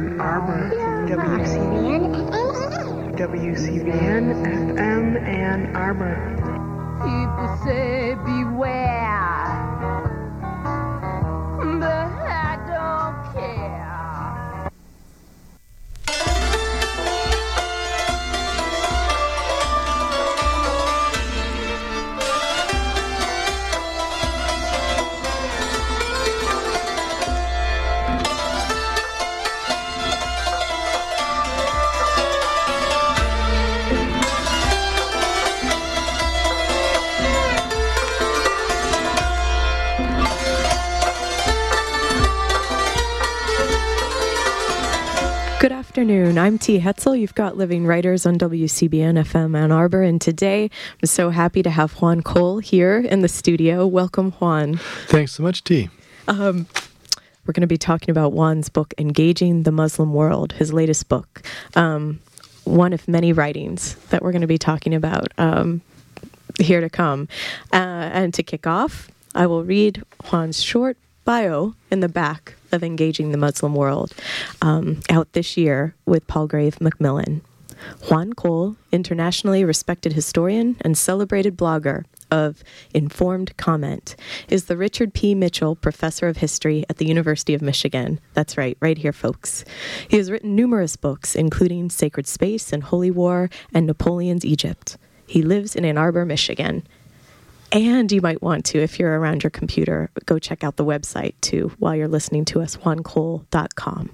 Ann Arbor. WCBN. WCBN FM Ann Arbor. Afternoon. I'm T. Hetzel. You've got Living Writers on WCBN FM Ann Arbor. And today I'm so happy to have Juan Cole here in the studio. Welcome, Juan. Thanks so much, T. We're going to be talking about Juan's book, Engaging the Muslim World, his latest book. Um, one of many writings that we're going to be talking about um, here to come. Uh, and to kick off, I will read Juan's short bio in the back of Engaging the Muslim World, um, out this year with Palgrave Macmillan. Juan Cole, internationally respected historian and celebrated blogger of Informed Comment, is the Richard P. Mitchell Professor of History at the University of Michigan. That's right, right here, folks. He has written numerous books, including Sacred Space and Holy War and Napoleon's Egypt. He lives in Ann Arbor, Michigan. And you might want to, if you're around your computer, go check out the website too while you're listening to us, juancole.com.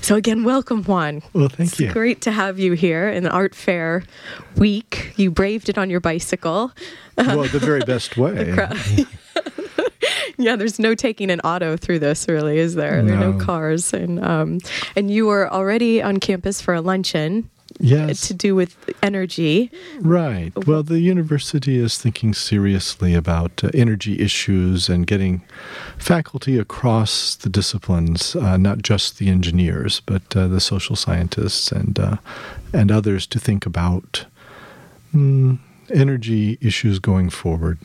So, again, welcome, Juan. Well, thank it's you. great to have you here in the Art Fair week. You braved it on your bicycle. well, the very best way. yeah, there's no taking an auto through this, really, is there? There are no No. cars, and um, and you were already on campus for a luncheon Yes, to do with energy. right. Well, the university is thinking seriously about uh, energy issues and getting faculty across the disciplines, uh, not just the engineers, but uh, the social scientists and uh, and others, to think about mm, energy issues going forward,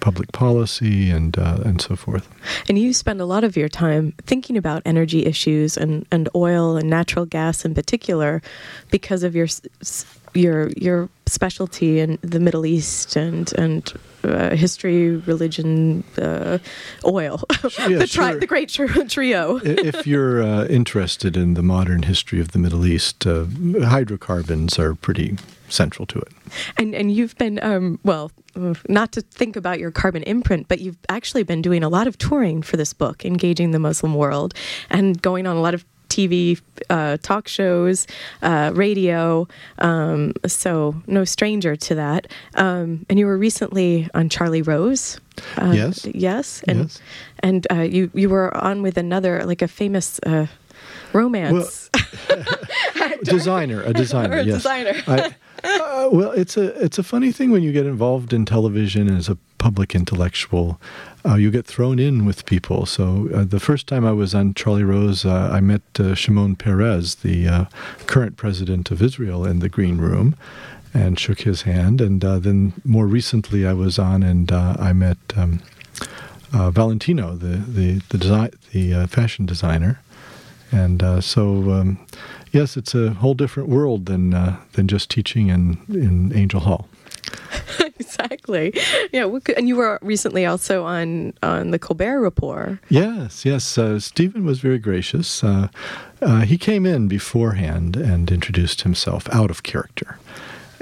public policy, and uh, and so forth. And you spend a lot of your time thinking about energy issues and, and oil and natural gas in particular because of your s- your your specialty in the Middle East and and uh, history, religion, uh, oil, Yeah, the, tri- sure. the great tr- trio. If you're uh, interested in the modern history of the Middle East, uh, hydrocarbons are pretty central to it. And and you've been um, well, not to think about your carbon imprint, but you've actually been doing a lot of touring for this book, engaging the Muslim world, and going on a lot of TV uh, talk shows, uh, radio. Um, so no stranger to that. Um, and you were recently on Charlie Rose. Uh, Yes. Yes. And Yes. and uh, you you were on with another like a famous. Uh, Romance. designer, a designer, Or a yes. designer. I, uh, well, it's a it's a funny thing when you get involved in television as a public intellectual. Uh, you get thrown in with people. So uh, the first time I was on Charlie Rose, uh, I met uh, Shimon Peres, the uh, current president of Israel, in the green room, and shook his hand. And then more recently, I was on, and I met um, Valentino, the the the, desi- the fashion designer. And so, um, yes, it's a whole different world than uh, than just teaching in in Angell Hall. exactly. Yeah, we could, and you were recently also on on the Colbert Report. Yes, yes. Uh, Stephen was very gracious. Uh, uh, he came in beforehand and introduced himself out of character,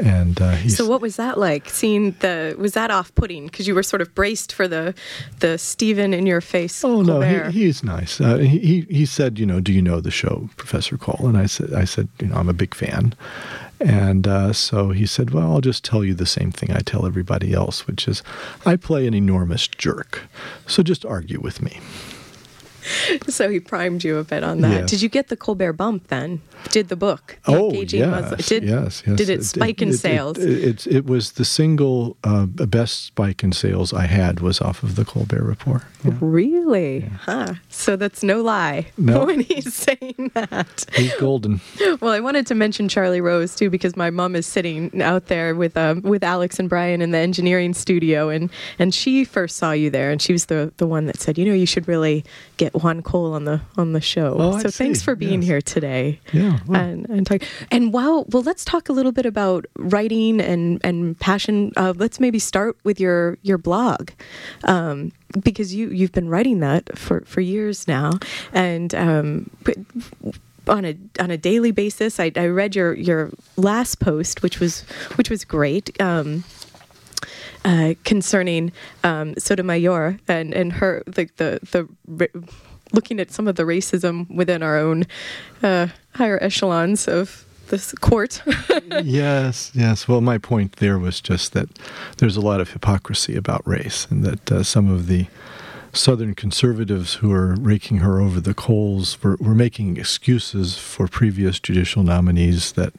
and uh, So what was that like? Seeing the was that off putting because you were sort of braced for the the Stephen in your face. Oh no, he, he's nice. Uh, he he he said, you know, do you know the show, Professor Cole? And I said, I said, you know, I'm a big fan. And uh, so he said, well, I'll just tell you the same thing I tell everybody else, which is, I play an enormous jerk. So just argue with me. so he primed you a bit on that. Yes. Did you get the Colbert bump then? Did the book? The Oh yes, Did, yes, yes. Did it spike in sales? It, it, it was the single uh, best spike in sales I had was off of the Colbert Report. Yeah. Really? Huh. So that's no lie No. when he's saying that. He's golden. Well, I wanted to mention Charlie Rose too because my mom is sitting out there with um, with Alex and Brian in the engineering studio, and and she first saw you there, and she was the the one that said, you know, you should really get get Juan Cole on the on the show. Oh, I so thanks see. for being Yes. here today. Yeah, well. and and talk, and wow. Well, let's talk a little bit about writing and and passion. Uh, let's maybe start with your your blog, um, because you you've been writing that for for years now, and um, but on a on a daily basis. I, I read your your last post, which was which was great. Um, uh, concerning um, Sotomayor and and her like the the ra- looking at some of the racism within our own uh, higher echelons of this court. yes, yes. Well, my point there was just that there's a lot of hypocrisy about race, and that uh, some of the Southern conservatives who are raking her over the coals were, were making excuses for previous judicial nominees that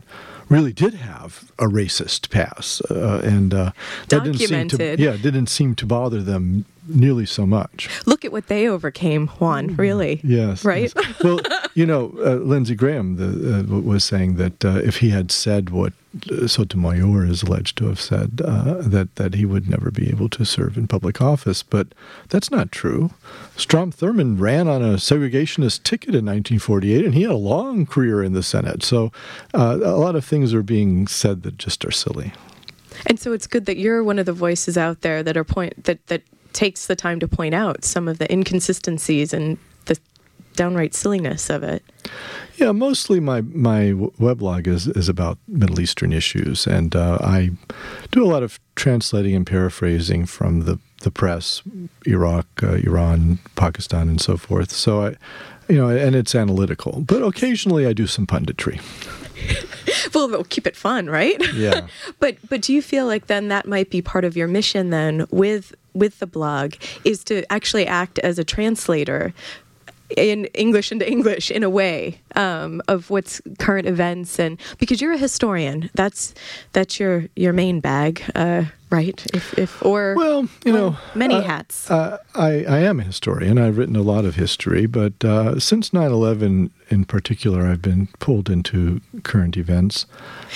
really did have a racist past, uh, and uh, that didn't seem to yeah didn't seem to bother them nearly so much. Look at what they overcame, Juan. Really, Yes. Right? yes. Well, you know, uh, Lindsey Graham the, uh, was saying that uh, if he had said what uh, Sotomayor is alleged to have said, uh, that that he would never be able to serve in public office, but that's not true. Strom Thurmond ran on a segregationist ticket in 1948, and he had a long career in the Senate. So, uh, a lot of things are being said that just are silly. and so it's good that you're one of the voices out there that are point that that takes the time to point out some of the inconsistencies and the downright silliness of it. Yeah, mostly my my weblog is is about Middle Eastern issues, and uh, I do a lot of translating and paraphrasing from the the press, Iraq, uh, Iran, Pakistan, and so forth. So I, you know, and it's analytical, but occasionally I do some punditry. Well, we'll keep it fun, right? Yeah. but but do you feel like then that might be part of your mission then with with the blog is to actually act as a translator in English into English in a way um, of what's current events. And because you're a historian that's that's your your main bag uh, right if if or Well, you well, know, many uh, hats Uh, I, I am a historian. I've written a lot of history, but uh, since 9 11 in particular, I've been pulled into current events.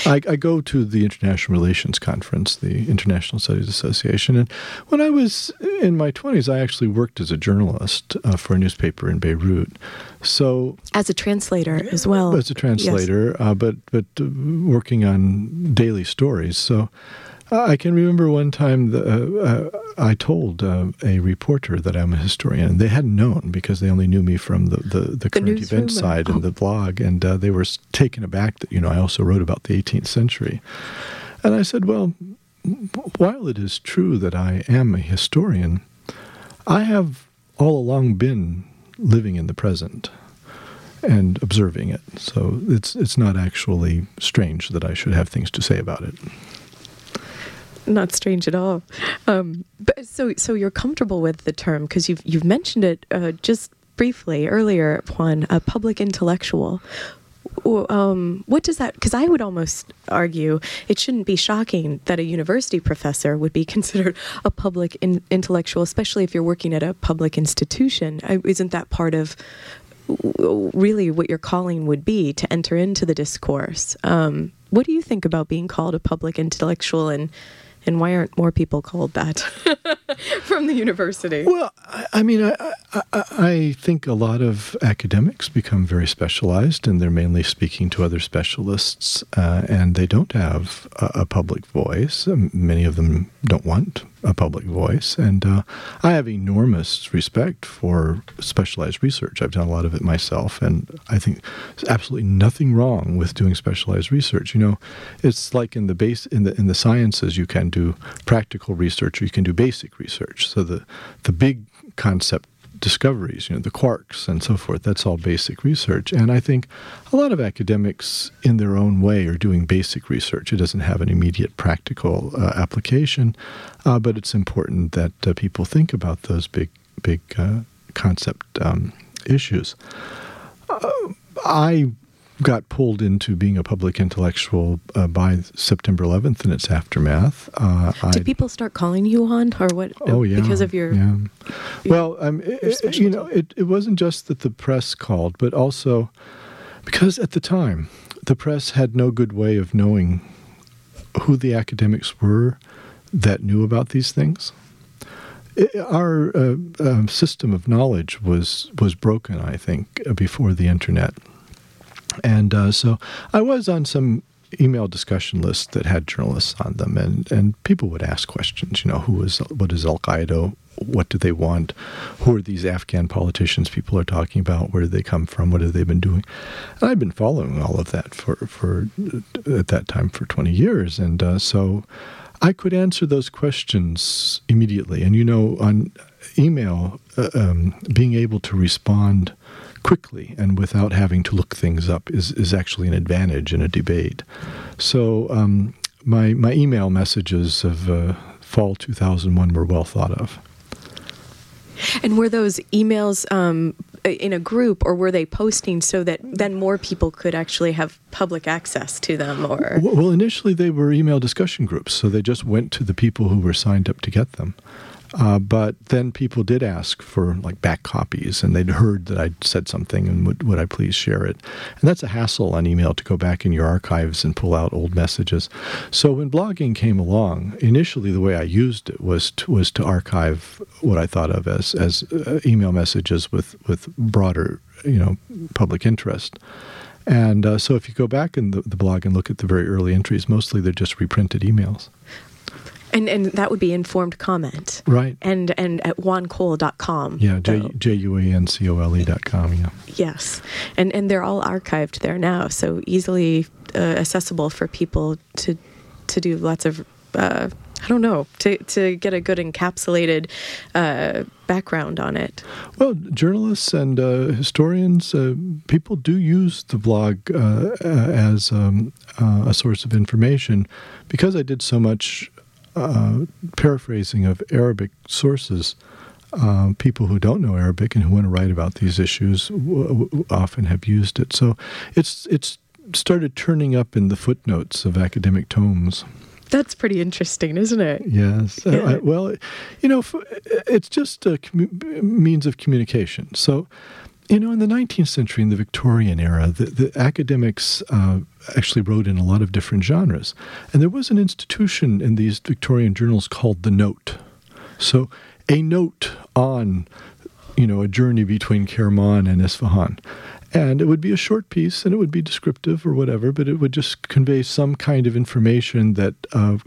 I, I go to the International Relations Conference, the International Studies Association, and when I was in my 20s, I actually worked as a journalist uh, for a newspaper in Beirut. So as a translator as well as a translator, uh, but but uh, working on daily stories. So I can remember one time the, uh, uh, I told uh, a reporter that I'm a historian, and they hadn't known because they only knew me from the the, the current newsroom event side and oh. the blog, and uh, they were taken aback that you know I also wrote about the 18th century, and I said, well. While it is true that I am a historian, I have all along been living in the present and observing it. So it's it's not actually strange that I should have things to say about it. Not strange at all. Um, but so so you're comfortable with the term because you've you've mentioned it uh, just briefly earlier, Juan, a public intellectual. Um, what does that? Because I would almost argue it shouldn't be shocking that a university professor would be considered a public in- intellectual, especially if you're working at a public institution. Isn't that part of really what your calling would be to enter into the discourse? Um, what do you think about being called a public intellectual, and and why aren't more people called that from the university? Well, I, I mean, I, I, I I think a lot of academics become very specialized, and they're mainly speaking to other specialists, uh, and they don't have a, a public voice. Um, Many of them don't want a public voice, and uh, I have enormous respect for specialized research. I've done a lot of it myself, and I think there's absolutely nothing wrong with doing specialized research. You know, it's like in the base in the in the sciences, you can do practical research, or you can do basic research. So the the big concept discoveries, you know, the quarks and so forth. That's all basic research. And I think a lot of academics, in their own way, are doing basic research. It doesn't have an immediate practical uh, application, uh, but it's important that uh, people think about those big, big uh, concept um, issues. Uh, I got pulled into being a public intellectual uh, by September 11th and its aftermath. Uh, Did people start calling you on, or what? Oh yeah, because of your yeah. Well, um, it- it- you know, it, it wasn't just that the press called, but also because at the time the press had no good way of knowing who the academics were that knew about these things. i our uh, um, system of knowledge was was broken. I think before the internet, and uh, so I was on some email discussion lists that had journalists on them, and and people would ask questions. You know, who is what is Al Qaeda? What do they want? Who are these Afghan politicians people are talking about? Where do they come from? What have they been doing? And I've been following all of that for for at that time for twenty years, and uh, so. I could answer those questions immediately. And you know, on email, uh, um, being able to respond quickly and without having to look things up is, is actually an advantage in a debate. So um, my, my email messages of uh, fall 2001 were well thought of. And were those emails um, in a group, or were they posting so that then more people could actually have public access to them? Or well, initially they were email discussion groups, so they just went to the people who were signed up to get them. Uh, but then people did ask for like back copies, and they'd heard that I'd said something, and would, would I please share it? And that's a hassle on email to go back in your archives and pull out old messages. So when blogging came along, initially the way I used it was to, was to archive what I thought of as as uh, email messages with with broader you know public interest. And uh, so if you go back in the, the blog and look at the very early entries, mostly they're just reprinted emails. And and that would be informed comment. Right. And and at juancole.com. Yeah, J J U A N C O L E dot com. Yeah. Yes. And and they're all archived there now, so easily uh, accessible for people to to do lots of uh, I don't know to to get a good encapsulated uh, background on it. Well, journalists and uh, historians, uh, people do use the blog uh, as um, uh, a source of information because I did so much uh, paraphrasing of Arabic sources. Uh, people who don't know Arabic and who want to write about these issues w- w- often have used it. So it's it's started turning up in the footnotes of academic tomes. That's pretty interesting, isn't it? Yes. Yeah. Uh, I, well, you know, it's just a commu- means of communication. So you know, in the 19th century, in the Victorian era, the, the academics uh, actually wrote in a lot of different genres. And there was an institution in these Victorian journals called the Note. So, a note on, you know, a journey between Kerman and Isfahan. And it would be a short piece and it would be descriptive or whatever, but it would just convey some kind of information that. Uh,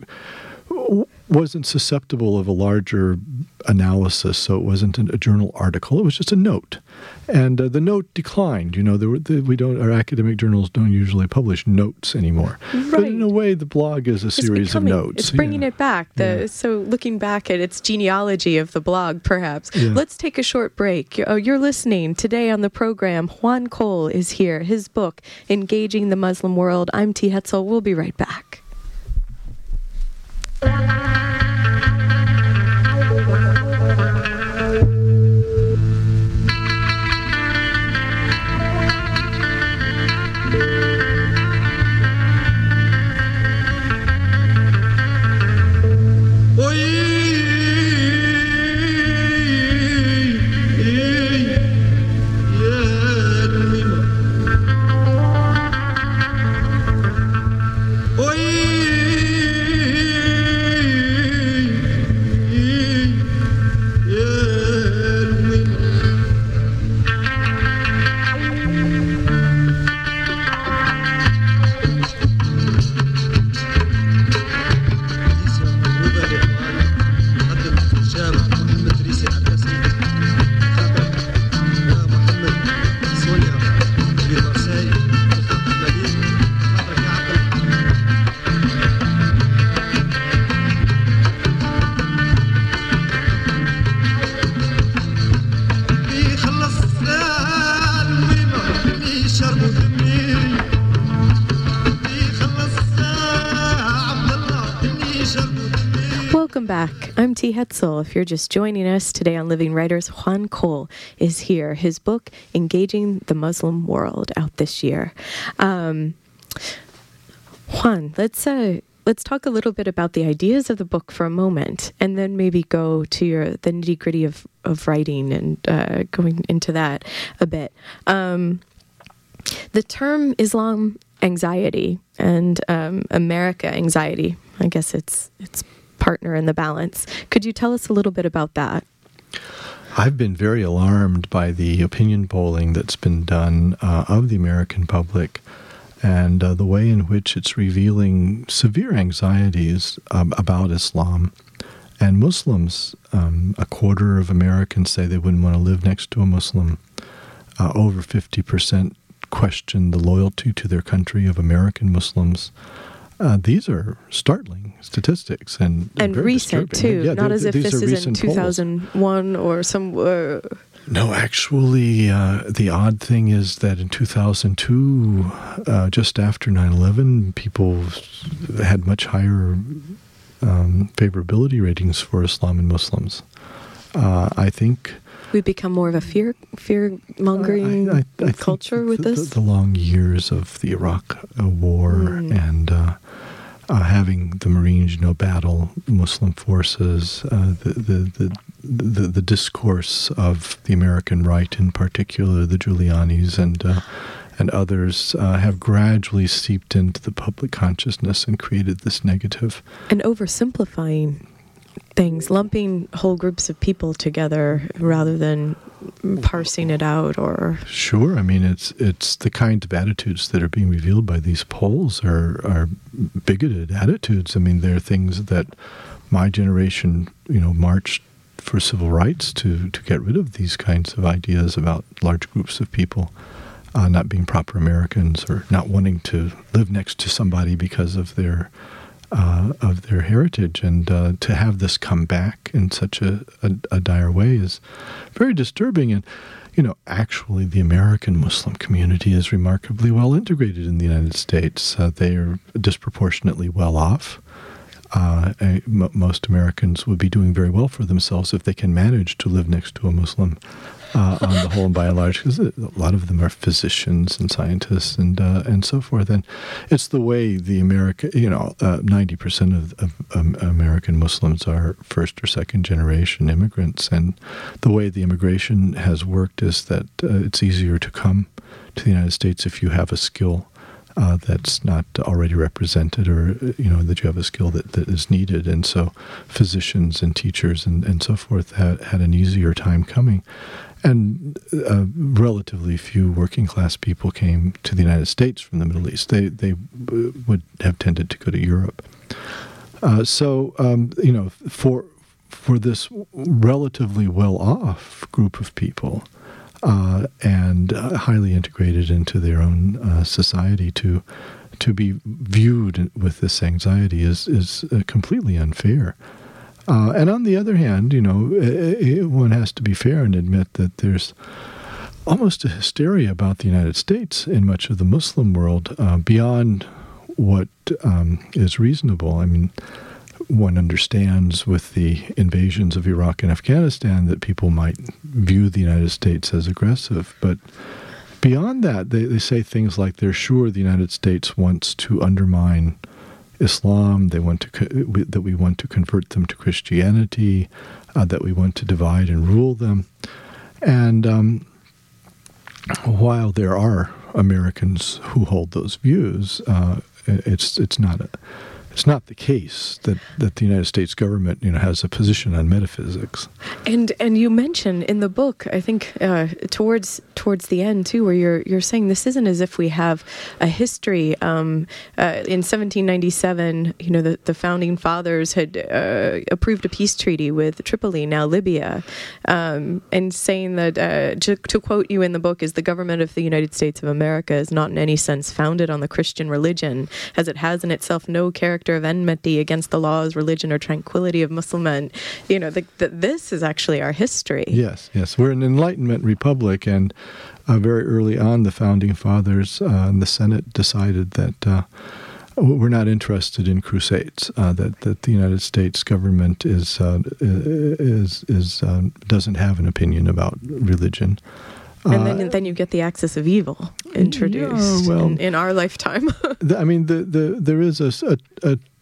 wasn't susceptible of a larger analysis, so it wasn't a journal article. It was just a note, and uh, the note declined. You know, there were, the, we don't our academic journals don't usually publish notes anymore. Right. But in a way, the blog is a it's series becoming, of notes. It's bringing yeah. it back. The Yeah. so looking back at its genealogy of the blog, perhaps. Yeah. Let's take a short break. Oh, you're listening today on the program. Juan Cole is here. His book, "Engaging the Muslim World." I'm T. Hetzel. We'll be right back. Hetzel. If you're just joining us today on Living Writers, Juan Cole is here. His book, Engaging the Muslim World, out this year. Um, Juan, let's uh, let's talk a little bit about the ideas of the book for a moment, and then maybe go to your the nitty gritty of of writing and uh, going into that a bit. Um, the term Islam anxiety and um, America anxiety. I guess it's it's partner in the balance. Could you tell us a little bit about that? I've been very alarmed by the opinion polling that's been done uh, of the American public and uh, the way in which it's revealing severe anxieties um, about Islam. And Muslims, um, a quarter of Americans say they wouldn't want to live next to a Muslim. Uh, over 50% question the loyalty to their country of American Muslims. Uh, these are startling statistics and and recent disturbing. too. Yeah, Not as if this is in polls. 2001 or some. Uh, No, actually, uh, the odd thing is that in 2002, uh, just after 9 11, people had much higher um, favorability ratings for Islam and Muslims. Uh, I think. We become more of a fear fear mongering I- I- I culture with the, this. The, the long years of the Iraq uh, War Mm. and uh, uh, having the Marines, you know, battle Muslim forces, uh, the, the, the, the, the discourse of the American right, in particular, the Giulianis and uh, and others, uh, have gradually seeped into the public consciousness and created this negative. and oversimplifying things, lumping whole groups of people together rather than parsing it out or Sure, I mean it's it's the kind of attitudes that are being revealed by these polls are are bigoted attitudes. I mean they're things that my generation, you know, marched for civil rights to to get rid of these kinds of ideas about large groups of people uh, not being proper Americans or not wanting to live next to somebody because of their uh, of their heritage, and uh, to have this come back in such a, a, a dire way is very disturbing. And you know, actually, the American Muslim community is remarkably well integrated in the United States. Uh, they are disproportionately well off. Uh, m- most Americans would be doing very well for themselves if they can manage to live next to a Muslim uh, on the whole and by and large, because a lot of them are physicians and scientists and uh, and so forth. And it's the way the America, you know, uh, ninety percent of, of um, American Muslims are first or second generation immigrants, and the way the immigration has worked is that uh, it's easier to come to the United States if you have a skill. Uh, that's not already represented, or you know that you have a skill that, that is needed, and so physicians and teachers and, and so forth had, had an easier time coming and uh, relatively few working class people came to the United States from the Middle East. They they would have tended to go to Europe. Uh, so um, you know, for for this relatively well off group of people. Uh, and uh, highly integrated into their own uh, society to to be viewed with this anxiety is is uh, completely unfair. Uh, and on the other hand, you know, i i one has to be fair and admit that there's almost a hysteria about the United States in much of the Muslim world beyond what um, is reasonable. I mean, one understands with the invasions of Iraq and Afghanistan that people might view the United States as aggressive, but beyond that, they, they say things like they're sure the United States wants to undermine Islam. They want to that we want to convert them to Christianity, uh, that we want to divide and rule them. And um, while there are Americans who hold those views, uh, it's it's not a, it's not the case that, that the United States government you know has a position on metaphysics. And and you mention in the book, I think uh, towards towards the end too, where you're you're saying this isn't as if we have a history. Um, uh, in 1797, you know, the, the founding fathers had uh, approved a peace treaty with Tripoli, now Libya, um, and saying that uh, to, to quote you in the book is the government of the United States of America is not in any sense founded on the Christian religion, as it has in itself no character of enmity against the laws, religion, or tranquility of Muslim men. You know, the, the, this is actually our history. Yes, yes. We're an Enlightenment republic, and uh, very early on, the founding fathers uh, and the Senate decided that uh, we're not interested in crusades. Uh, that that the United States government is uh, is is um, doesn't have an opinion about religion. And then, then you get the axis of evil introduced Yeah, well- in, in our lifetime. I mean, the, the, there is a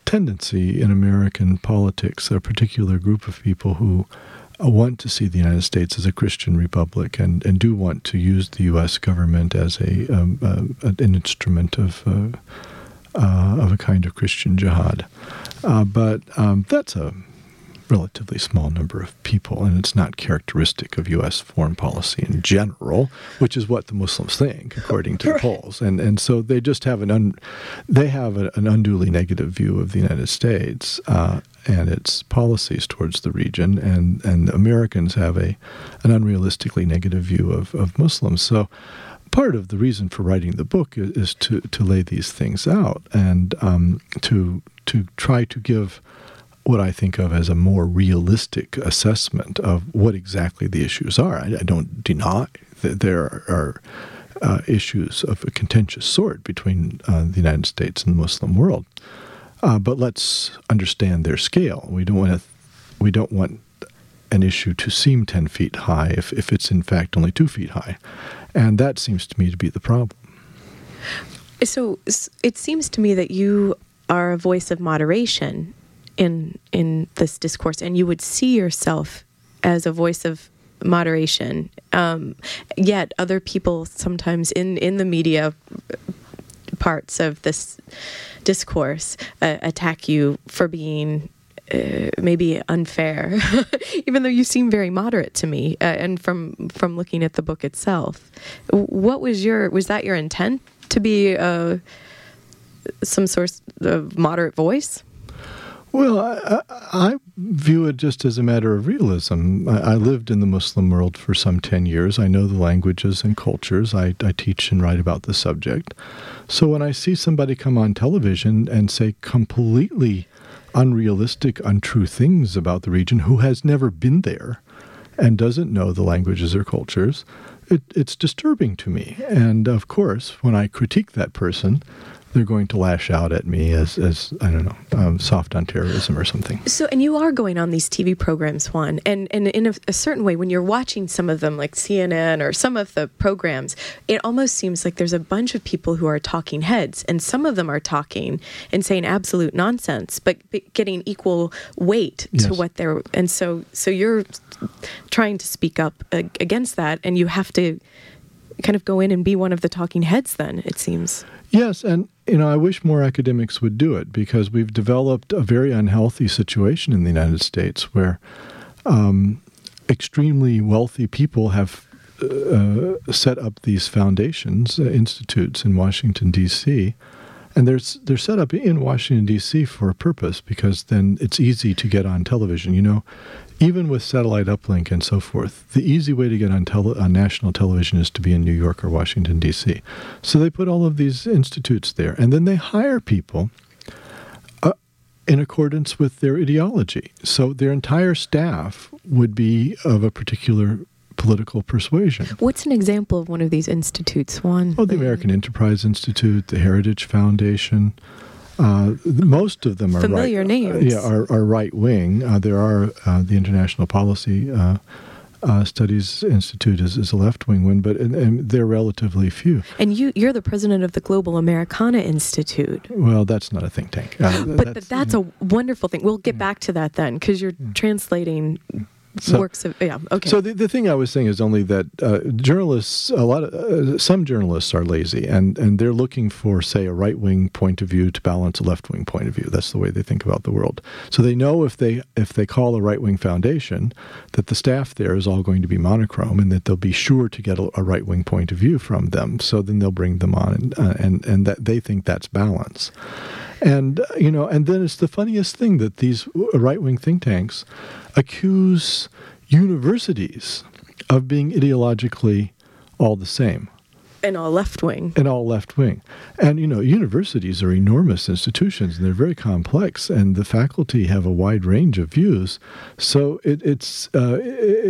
tendency in American politics, a particular group of people who uh, want to see the United States as a Christian republic and, and do want to use the U.S. government as a um, uh, an instrument of uh, uh, of a kind of Christian jihad. Uh, but um, that's a relatively small number of people, and it's not characteristic of U.S. foreign policy in general, which is what the Muslims think, according to the polls. And and so they just have an un, they have a, an unduly negative view of the United States uh, and its policies towards the region, and and Americans have a an unrealistically negative view of of Muslims. So. Part of the reason for writing the book is, is to, to lay these things out and um, to to try to give what I think of as a more realistic assessment of what exactly the issues are. I, I don't deny that there are uh, issues of a contentious sort between uh, the United States and the Muslim world, uh, but let's understand their scale. We don't want to. We don't want an issue to seem ten feet high if, if it's in fact only two feet high, and that seems to me to be the problem. So it seems to me that you are a voice of moderation in in this discourse, and you would see yourself as a voice of moderation. Um, yet other people sometimes in in the media parts of this discourse uh, attack you for being uh, maybe unfair, even though you seem very moderate to me. Uh, and from from looking at the book itself, what was your was that your intent to be uh, some sort of moderate voice? Well, I, I, view it just as a matter of realism. I, I, lived in the Muslim world for some 10 years. I know the languages and cultures. I, I teach and write about the subject. So when I see somebody come on television and say completely unrealistic, untrue things about the region who has never been there and doesn't know the languages or cultures, it, it's disturbing to me. And of course, when I critique that person, they're going to lash out at me as, as I don't know, um, soft on terrorism or something. So, and you are going on these TV programs, Juan, and, and in a, a, certain way, when you're watching some of them, like CNN or some of the programs, it almost seems like there's a bunch of people who are talking heads, and some of them are talking and saying absolute nonsense, but, but getting equal weight yes. to what they're, and so, so you're trying to speak up against that, and you have to kind of go in and be one of the talking heads then it seems yes and you know, I wish more academics would do it because we've developed a very unhealthy situation in the United States where um, extremely wealthy people have uh, set up these foundations, uh, institutes in Washington, D.C., and they're, they're set up in Washington, D.C. for a purpose because then it's easy to get on television. You know, even with satellite uplink and so forth, the easy way to get on, tele- on national television is to be in New York or Washington, D.C. So they put all of these institutes there, and then they hire people uh, in accordance with their ideology. So their entire staff would be of a particular political persuasion. What's an example of one of these institutes? One. Oh, the American Enterprise Institute, the Heritage Foundation. Uh, most of them are familiar right, names. Uh, yeah, are, are right wing. Uh, there are uh, the International Policy uh, uh, Studies Institute is, is a left wing one, but and, and they're relatively few. And you you're the president of the Global Americana Institute. Well, that's not a think tank. but that's, that's a wonderful thing. We'll get yeah. back to that then, because you're yeah. translating so, works of yeah okay. so the, the thing i was saying is only that uh, journalists a lot of uh, some journalists are lazy and and they're looking for say a right wing point of view to balance a left wing point of view. That's the way they think about the world. So they know if they if they call a right wing foundation that the staff there is all going to be monochrome and that they'll be sure to get a, a right wing point of view from them. So then they'll bring them on and uh, and, and that they think that's balance and uh, you know and then it's the funniest thing that these uh, right wing think tanks accuse universities of being ideologically all the same. And all left wing. And all left wing. And, you know, universities are enormous institutions and they're very complex, and the faculty have a wide range of views. So it, it's, uh,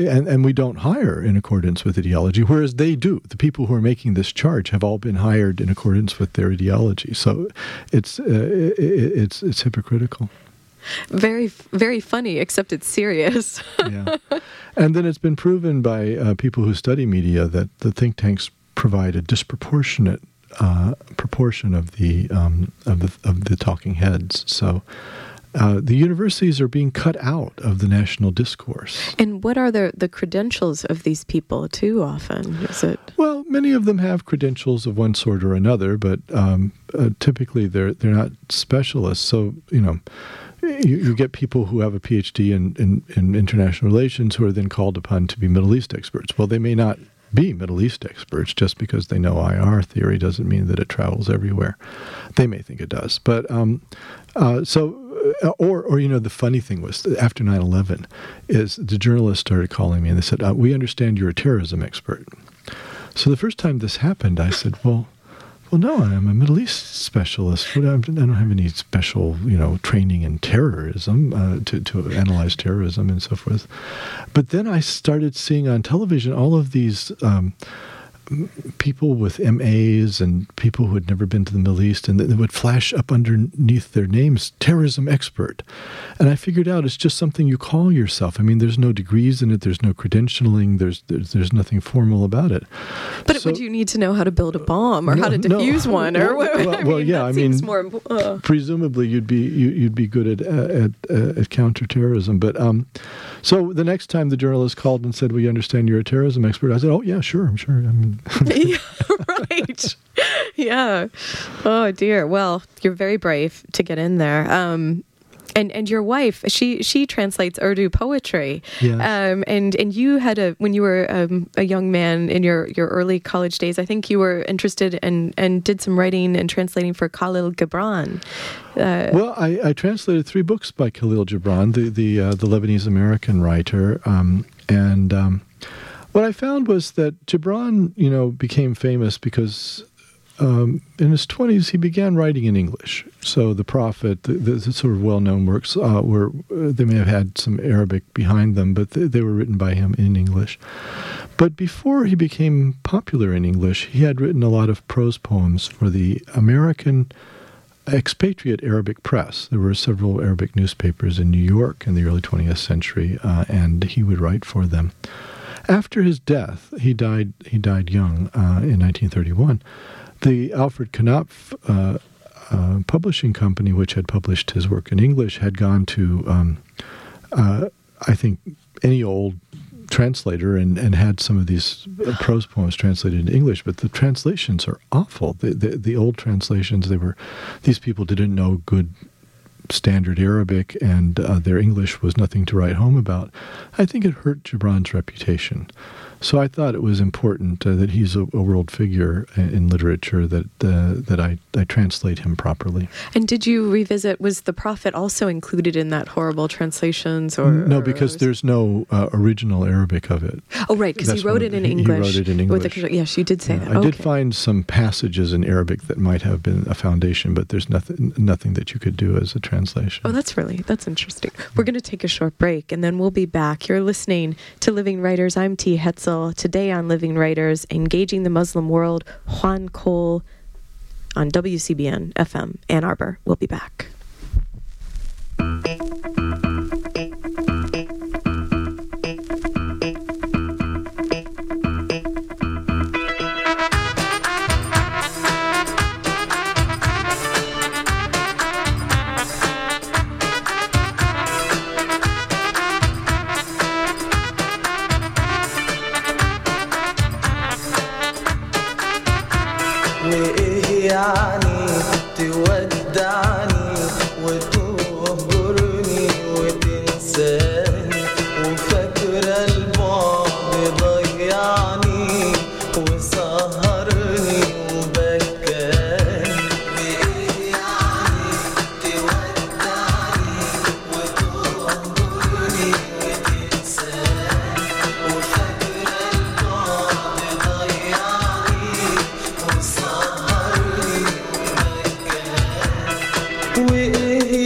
and, and we don't hire in accordance with ideology, whereas they do. The people who are making this charge have all been hired in accordance with their ideology. So it's, uh, it, it's, it's hypocritical very very funny except it's serious yeah and then it's been proven by uh, people who study media that the think tanks provide a disproportionate uh, proportion of the um, of the of the talking heads so uh, the universities are being cut out of the national discourse. And what are the, the credentials of these people, too, often? Is it? Well, many of them have credentials of one sort or another, but um, uh, typically they're, they're not specialists. So, you know, you, you get people who have a PhD in, in, in international relations who are then called upon to be Middle East experts. Well, they may not be Middle East experts just because they know IR theory doesn't mean that it travels everywhere. They may think it does, but um, uh, so. Uh, or, or you know, the funny thing was after 9/11, is the journalists started calling me and they said, uh, "We understand you're a terrorism expert." So the first time this happened, I said, "Well, well, no, I'm a Middle East specialist. I don't have any special, you know, training in terrorism uh, to to analyze terrorism and so forth. But then I started seeing on television all of these. Um, people with MAs and people who had never been to the Middle East, and they would flash up underneath their names, terrorism expert. And I figured out it's just something you call yourself. I mean, there's no degrees in it, there's no credentialing, there's there's, there's nothing formal about it. But so, would you need to know how to build a bomb or no, how to defuse no. one? Or well, well, I mean, well yeah, I mean, more, uh. presumably you'd be you, would be good at at, uh, at counterterrorism. But um, so the next time the journalist called and said, "We understand you're a terrorism expert," I said, "Oh yeah, sure, I'm sure." I mean, yeah, right. Yeah. Oh dear. Well, you're very brave to get in there. Um, and and your wife, she she translates Urdu poetry. Yes. Um, and and you had a when you were um, a young man in your, your early college days, I think you were interested and and did some writing and translating for Khalil Gibran. Uh, well, I, I, translated three books by Khalil Gibran, the the uh, the Lebanese American writer, um, and um, what I found was that Gibran, you know, became famous because um, in his 20s he began writing in English. So the Prophet, the, the sort of well-known works, uh, were uh, they may have had some Arabic behind them, but they, they were written by him in English. But before he became popular in English, he had written a lot of prose poems for the American expatriate Arabic press. There were several Arabic newspapers in New York in the early 20th century, uh, and he would write for them. After his death, he died. He died young uh, in 1931. The Alfred Knopf uh, uh, publishing company, which had published his work in English, had gone to, um, uh, I think, any old translator and, and had some of these prose poems translated into English, but the translations are awful. The, the, the old translations, they were, these people didn't know good standard Arabic and uh, their English was nothing to write home about, I think it hurt Gibran's reputation. So I thought it was important uh, that he's a, a, world figure in literature that uh, that I, I translate him properly. And did you revisit? Was the Prophet also included in that horrible translations? Or no, because there's no uh, original Arabic of it. Oh, right, because he wrote it in he, English. He wrote it in English. Yes, you did say that. I okay. did find some passages in Arabic that might have been a foundation, but there's nothing nothing that you could do as a translation. Oh, that's really that's interesting. We're going to take a short break, and then we'll be back. You're listening to Living Writers. I'm T. Hetzel. Today on Living Writers, Engaging the Muslim World, Juan Cole on WCBN FM Ann Arbor. We'll be back.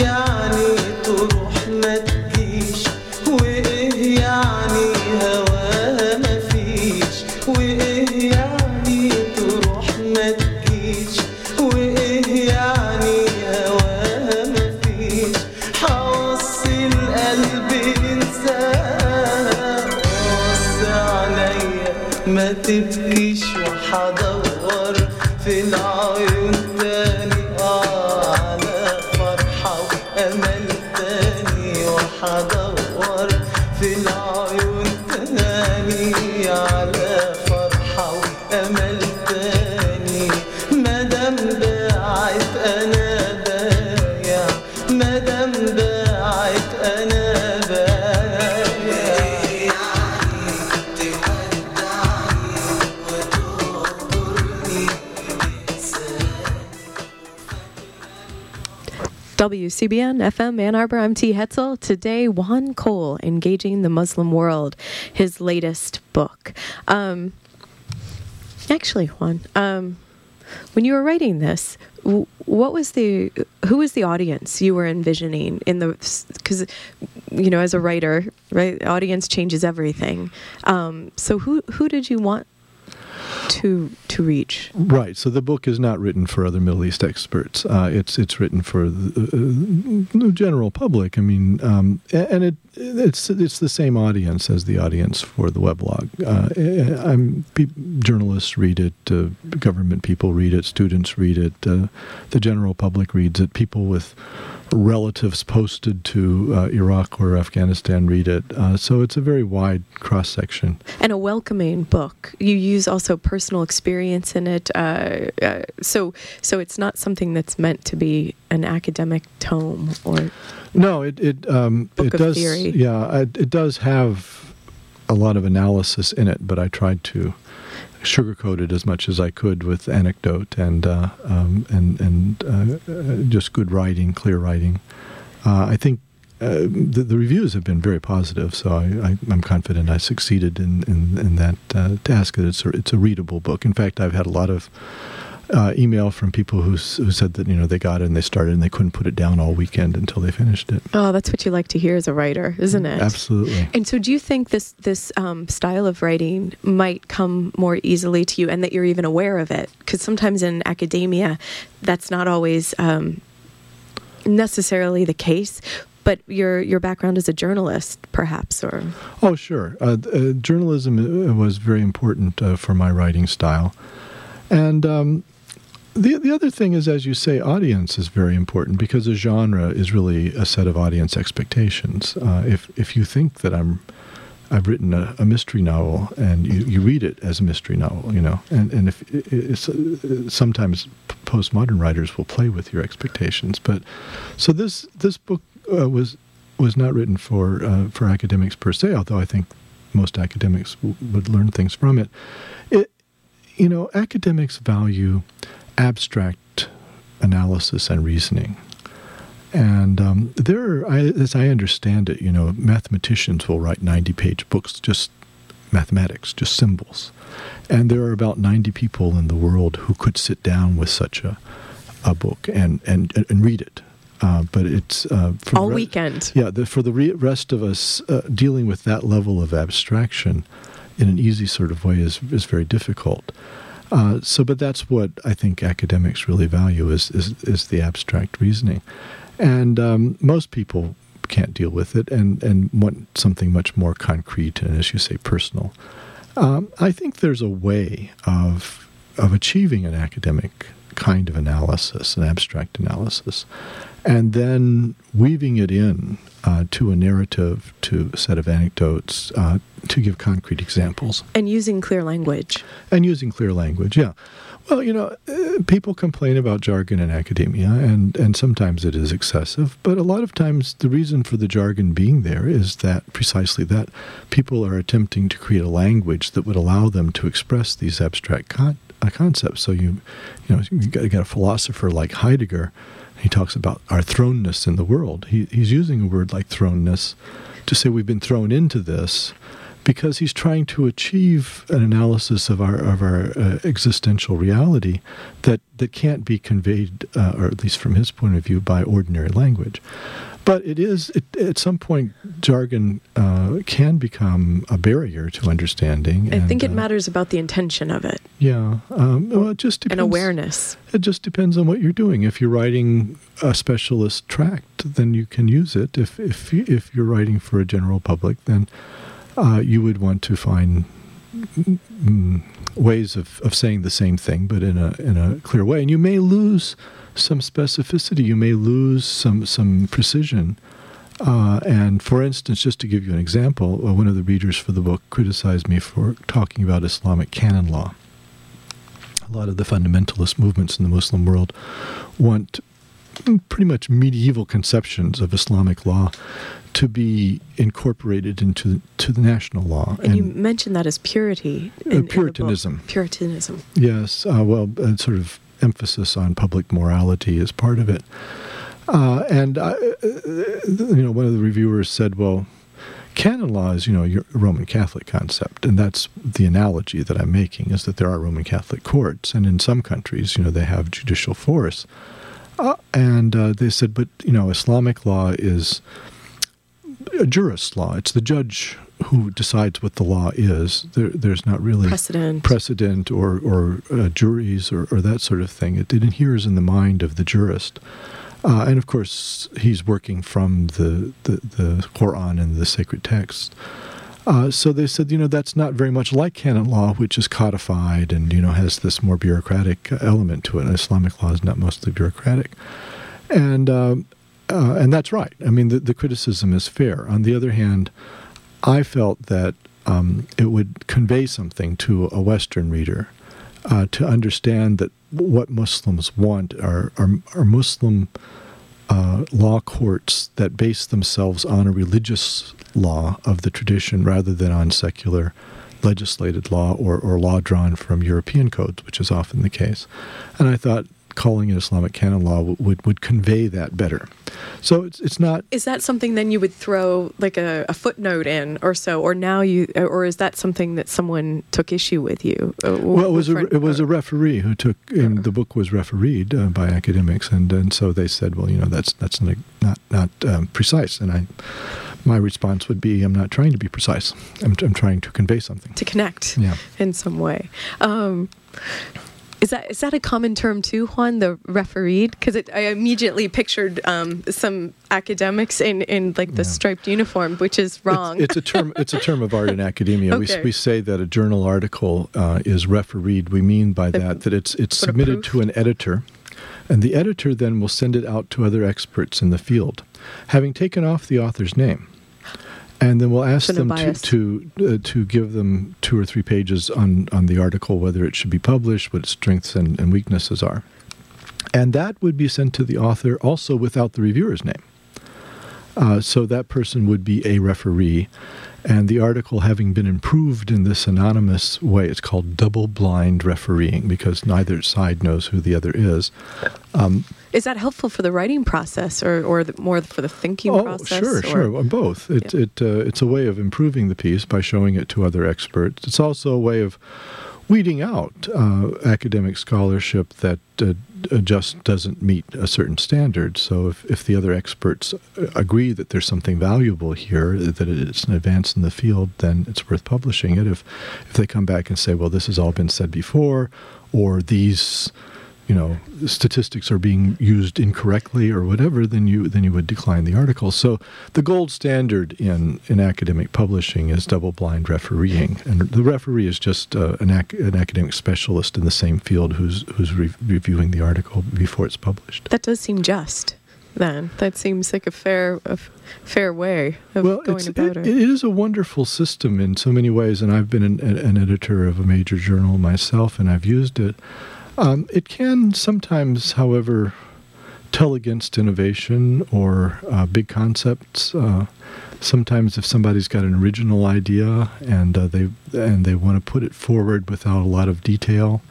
día. WCBN FM Ann Arbor. I'm T. Hetzel. Today, Juan Cole, Engaging the Muslim World, his latest book. Um, actually, Juan, um, when you were writing this, what was the who was the audience you were envisioning in the because you know as a writer, right, audience changes everything. Um, so who who did you want to to reach? Right. So the book is not written for other Middle East experts. Uh, it's it's written for the, uh, the general public. I mean, um, and it it's it's the same audience as the audience for the weblog. Uh, I'm pe- journalists read it, uh, government people read it, students read it, uh, the general public reads it. People with relatives posted to uh, Iraq or Afghanistan read it. Uh, so it's a very wide cross section. And a welcoming book. You use also personal experience in it. Uh, uh, so so it's not something that's meant to be an academic tome or. No, it it um, it does. theory. Yeah, it, it does have a lot of analysis in it, but I tried to sugarcoat it as much as I could with anecdote and uh, um, and and uh, uh, just good writing, clear writing. Uh, I think. Uh, the, the reviews have been very positive, so I, I'm confident I succeeded in, in, in that uh, task. It's a, it's a readable book. In fact, I've had a lot of uh, email from people who, who said that you know they got it and they started and they couldn't put it down all weekend until they finished it. Oh, that's what you like to hear as a writer, isn't it? Absolutely. And so, do you think this this um, style of writing might come more easily to you, and that you're even aware of it? Because sometimes in academia, that's not always um, necessarily the case. But your your background as a journalist, perhaps, or Oh, sure. Uh, uh, journalism uh, was very important uh, for my writing style, and um, the the other thing is, as you say, audience is very important because a genre is really a set of audience expectations. Uh, if if you think that I'm I've written a, a mystery novel, and you, you read it as a mystery novel, you know, and and if it- it's, uh, sometimes postmodern writers will play with your expectations, but so this this book uh, was was not written for uh, for academics per se, although I think most academics w- would learn things from it. It you know, academics value abstract analysis and reasoning. And um, there, are, I, as I understand it, you know, mathematicians will write 90 page books, just mathematics, just symbols. And there are about 90 people in the world who could sit down with such a, a book and, and, and read it. Uh, but it's uh, all re- weekend. yeah, the, for the re- rest of us, uh, dealing with that level of abstraction in an easy sort of way is is very difficult. Uh, so, but that's what I think academics really value is is, is the abstract reasoning, and um, most people can't deal with it and and want something much more concrete and, as you say, personal. Um, I think there's a way of of achieving an academic kind of analysis, an abstract analysis, and then weaving it in uh, to a narrative, to a set of anecdotes, uh, to give concrete examples, And using clear language. and using clear language. Yeah. Well, you know, uh, people complain about jargon in academia, and, and sometimes it is excessive, but a lot of times the reason for the jargon being there is that precisely that people are attempting to create a language that would allow them to express these abstract con- uh, concepts. So you, you know, you got, you got a philosopher like Heidegger. He talks about our thrownness in the world. He, he's using a word like thrownness to say we've been thrown into this because he's trying to achieve an analysis of our of our uh, existential reality that that can't be conveyed, uh, or at least from his point of view, by ordinary language. But it is it, at some point jargon uh, can become a barrier to understanding. I and, think it uh, matters about the intention of it Yeah, um, well, it just depends. and awareness. It just depends on what you're doing. If you're writing a specialist tract, then you can use it. If if if you're writing for a general public, then uh, you would want to find mm, ways of, of saying the same thing, but in a in a clear way. And you may lose some specificity. You may lose some some precision. Uh, and for instance, just to give you an example, uh, one of the readers for the book criticized me for talking about Islamic canon law. A lot of the fundamentalist movements in the Muslim world want pretty much medieval conceptions of Islamic law to be incorporated into to the national law. And, you mentioned that as purity. Uh. Puritanism. Puritanism. Yes, uh, well, uh, sort of emphasis on public morality is part of it. Uh, and I, uh, you know, one of the reviewers said, "Well, canon law is, you know, a Roman Catholic concept, and that's the analogy that I'm making is that there are Roman Catholic courts, and in some countries, you know, they have judicial force." Uh, and uh, they said, "But you know, Islamic law is." a jurist law. It's the judge who decides what the law is. There, there's not really Precedent. precedent or, or uh, juries or, or that sort of thing. It, it adheres in the mind of the jurist. Uh, and of course, he's working from the, the, the Quran and the sacred text. Uh, so they said, you know, that's not very much like canon law, which is codified and, you know, has this more bureaucratic element to it. And Islamic law is not mostly bureaucratic. And um, uh, and that's right. I mean, the, the criticism is fair. On the other hand, I felt that um, it would convey something to a Western reader uh, to understand that what Muslims want are, are, are Muslim uh, law courts that base themselves on a religious law of the tradition rather than on secular legislated law or, or law drawn from European codes, which is often the case. And I thought calling it Islamic canon law would, would, would convey that better. So it's it's not. Is that something then you would throw like a, a, footnote in or so, or now you, or is that something that someone took issue with you? Uh, well, it was a it was a referee who took. And the book was refereed uh, by academics, and and so they said, well, you know, that's that's not not um, precise, and I. My response would be, I'm not trying to be precise. I'm, I'm trying to convey something. To connect yeah. in some way. Um, is that is that a common term too, Juan? The refereed? Because I immediately pictured um, some academics in, in like the yeah. striped uniform, which is wrong. It's, it's, a term. It's a term of art in academia. Okay. We, we say that a journal article uh, is refereed. We mean by that that it's it's submitted to an editor, and the editor then will send it out to other experts in the field, having taken off the author's name and then we'll ask them to to, uh, to give them two or three pages on on the article whether it should be published, what its strengths and, and weaknesses are, and that would be sent to the author also without the reviewer's name. Uh, so that person would be a referee, and the article having been improved in this anonymous way, it's called double blind refereeing because neither side knows who the other is. Um, is that helpful for the writing process, or, or the, more for the thinking oh, process? Sure, or? sure, both. It, yeah. it, uh, it's a way of improving the piece by showing it to other experts. It's also a way of weeding out uh, academic scholarship that uh, just doesn't meet a certain standard. So if, if the other experts uh, agree that there's something valuable here, that it's an advance in the field, then it's worth publishing it. If if they come back and say, well, this has all been said before, or these you know statistics are being used incorrectly or whatever, then you then you would decline the article. So the gold standard in in academic publishing is double blind refereeing, and the referee is just uh, an, ac- an academic specialist in the same field who's who's re- reviewing the article before it's published. That does seem just. Then that seems like a fair a fair way of well, going about it, it. It is a wonderful system in so many ways, and I've been an, an editor of a major journal myself, and I've used it. Um, it can sometimes, however, tell against innovation or uh, big concepts. Uh, sometimes, if somebody's got an original idea and uh, they and they want to put it forward without a lot of detail,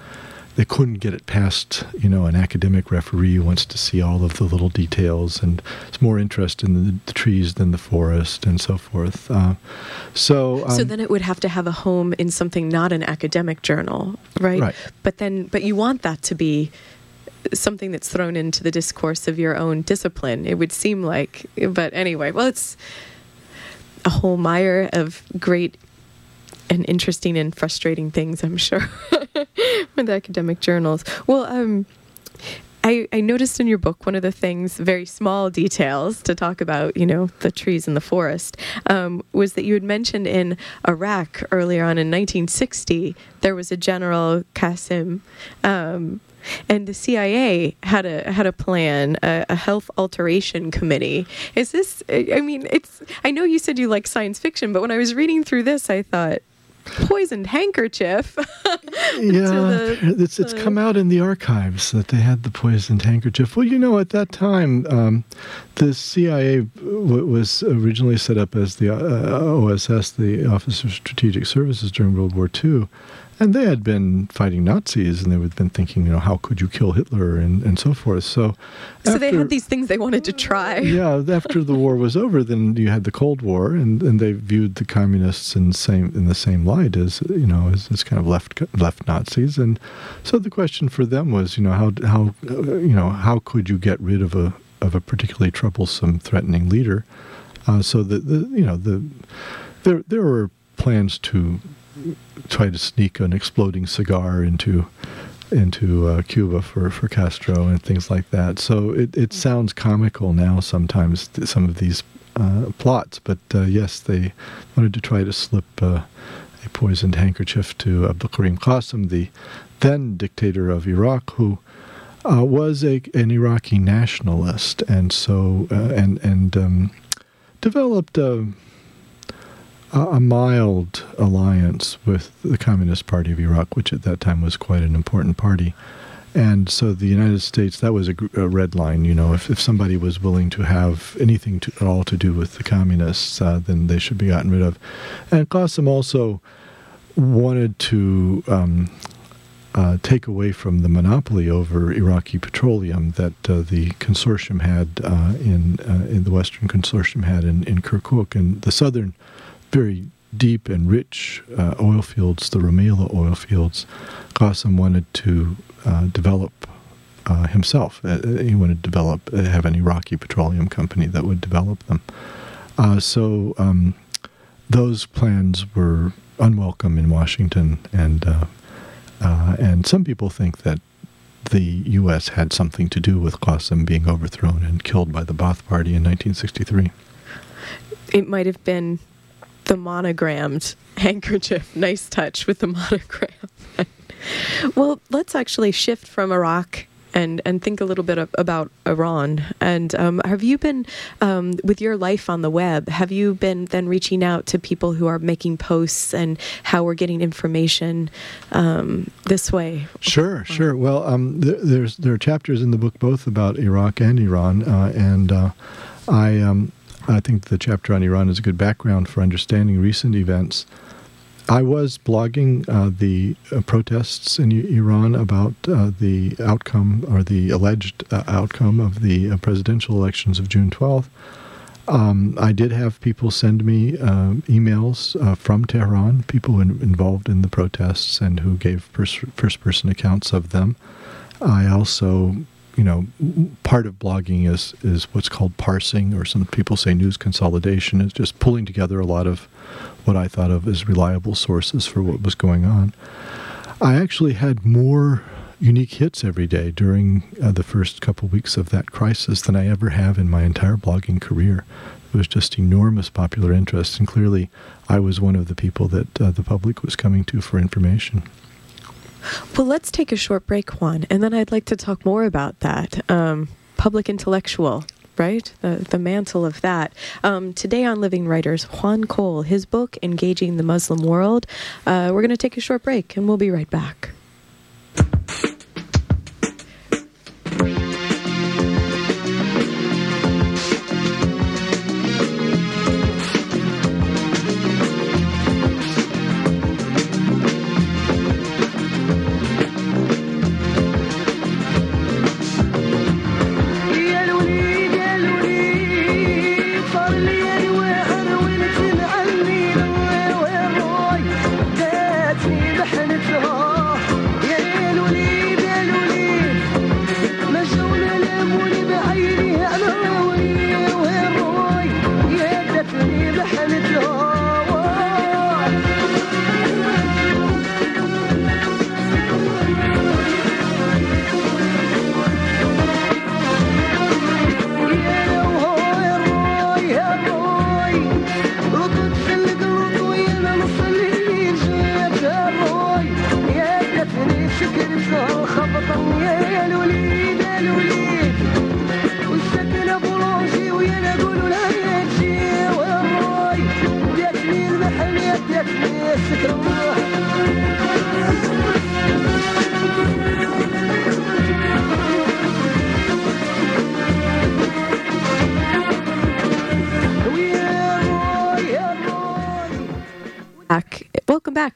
they couldn't get it past, you know, an academic referee who wants to see all of the little details and it's more interest in the, the trees than the forest and so forth. Uh, so, um, so then it would have to have a home in something not an academic journal, right? Right. But then, but you want that to be something that's thrown into the discourse of your own discipline. It would seem like, but anyway, well, it's a whole mire of great and interesting and frustrating things, I'm sure, with academic journals. Well, um, I, I, noticed in your book one of the things, very small details to talk about, you know, the trees in the forest, um, was that you had mentioned in Iraq earlier on in 1960, there was a General Qasim. Um, and the CIA had a had a plan, a, a, health alteration committee. Is this? I mean, it's. I know you said you like science fiction, but when I was reading through this, I thought, poisoned handkerchief. yeah, the, it's it's come out in the archives that they had the poisoned handkerchief. Well, you know, at that time, um, the CIA w- was originally set up as the uh, OSS, the Office of Strategic Services, during World War II. And they had been fighting Nazis, and they had been thinking, you know, how could you kill Hitler and, and so forth. So, So they had these things they wanted to try. yeah, after the war was over, then you had the Cold War, and, and they viewed the communists in same in the same light as you know as, as kind of left left Nazis, and so the question for them was, you know, how how uh, you know how could you get rid of a of a particularly troublesome, threatening leader? Uh, so that the you know the there there were plans to try to sneak an exploding cigar into into uh, Cuba for, for Castro and things like that. So it, it sounds comical now sometimes, some of these uh, plots. But uh, yes, they wanted to try to slip uh, a poisoned handkerchief to Abdul Karim Qasim, the then dictator of Iraq, who uh, was a, an Iraqi nationalist, and so uh, and and um, developed a, a mild alliance with the Communist Party of Iraq, which at that time was quite an important party. And so the United States, that was a, a red line. You know, if, if somebody was willing to have anything to, at all to do with the communists, uh, then they should be gotten rid of. And Qasim also wanted to um, uh, take away from the monopoly over Iraqi petroleum that uh, the consortium had uh, in uh, in the Western consortium had in, in Kirkuk and the southern, very deep and rich uh, oil fields, the Rumaila oil fields. Qasim wanted to uh, develop uh, himself. Uh, he wanted to develop uh, have an Iraqi petroleum company that would develop them. Uh, so um, those plans were unwelcome in Washington, and and some people think that the U.S. had something to do with Qasim being overthrown and killed by the Ba'ath Party in 1963. It might have been the monogrammed handkerchief. Nice touch with the monogram. well, let's actually shift from Iraq and and think a little bit of, about Iran. And um, have you been um, with your life on the web? Have you been then reaching out to people who are making posts and how we're getting information um, this way? Sure, sure. Well, um, th- there's there are chapters in the book both about Iraq and Iran, uh, and uh, I um, I think the chapter on Iran is a good background for understanding recent events. I was blogging uh, the uh, protests in Iran about uh, the outcome or the alleged uh, outcome of the uh, presidential elections of June 12th. Um, I did have people send me uh, emails from Tehran, people in, involved in the protests and who gave pers- first person accounts of them. I also, you know, part of blogging is, is what's called parsing, or some people say news consolidation, is just pulling together a lot of what I thought of as reliable sources for what was going on. I actually had more unique hits every day during uh, the first couple weeks of that crisis than I ever have in my entire blogging career. It was just enormous popular interest, and clearly I was one of the people that uh, the public was coming to for information. Well, let's take a short break, Juan, and then I'd like to talk more about that. Um, public intellectual, right? The, the mantle of that. Um, today on Living Writers, Juan Cole, his book, Engaging the Muslim World. Uh, we're going to take a short break, and we'll be right back.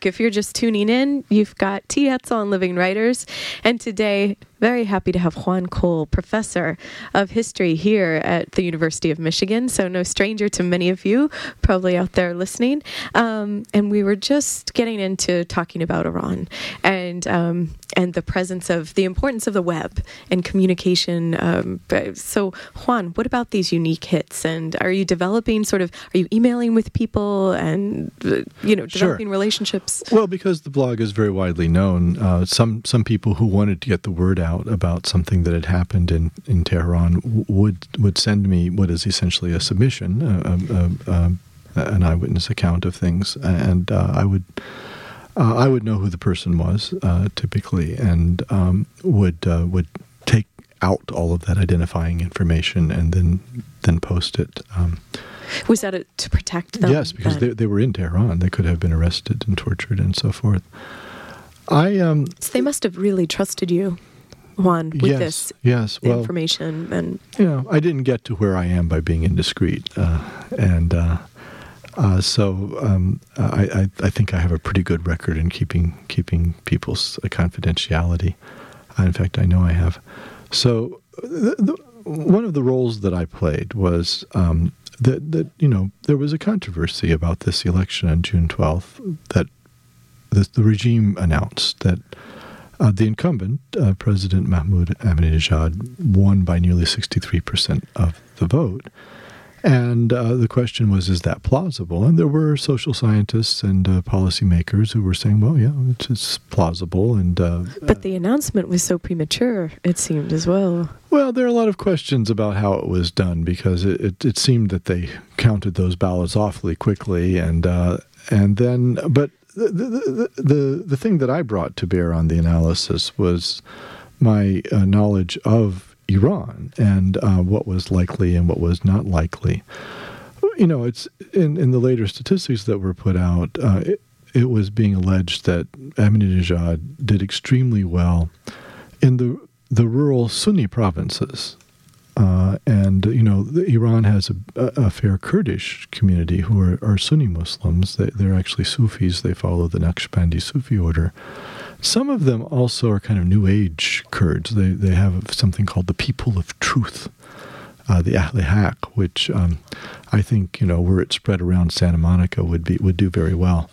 If you're just tuning in, you've got Tietz on Living Writers. And today, very happy to have Juan Cole, professor of history here at the University of Michigan. So, no stranger to many of you probably out there listening. Um, and we were just getting into talking about Iran and um, and the presence of the importance of the web and communication. Um, so, Juan, what about these unique hits? And are you developing sort of? Are you emailing with people and uh, you know Sure. developing relationships? Well, because the blog is very widely known, uh, some some people who wanted to get the word out about something that had happened in, in Tehran would would send me what is essentially a submission, a, a, a, an eyewitness account of things, and uh, I would. Uh, I would know who the person was uh, typically, and um, would uh, would take out all of that identifying information and then then post it. Um, Was that a, to protect them? Yes, because they, they were in Tehran. They could have been arrested and tortured and so forth. I um So they must have really trusted you, Juan, with yes this yes well information and you know I didn't get to where I am by being indiscreet uh, and uh, uh, so um, I, I I think I have a pretty good record in keeping keeping people's confidentiality. Uh, in fact, I know I have. So the, the, one of the roles that I played was um, that that you know there was a controversy about this election on June twelfth that the, the regime announced that uh, the incumbent, uh, President Mahmoud Ahmadinejad, won by nearly 63% of the vote. And uh, the question was, is that plausible? And there were social scientists and uh, policymakers who were saying, well, yeah, it's, it's plausible. And uh, but the announcement was so premature, it seemed as well. well, there are a lot of questions about how it was done because it, it, it seemed that they counted those ballots awfully quickly, and uh, and then, but the, the the the thing that I brought to bear on the analysis was my uh, knowledge of Iran and uh, what was likely and what was not likely. You know, it's in in the later statistics that were put out. Uh, it, it was being alleged that Ahmadinejad did extremely well in the the rural Sunni provinces. Uh, and you know, Iran has a, a, fair Kurdish community who are, are Sunni Muslims. They, they're actually Sufis. They follow the Naqshbandi Sufi order. Some of them also are kind of New Age Kurds. They they have something called the People of Truth, uh, the Ahle Haq, which um, I think you know were it spread around Santa Monica would be would do very well.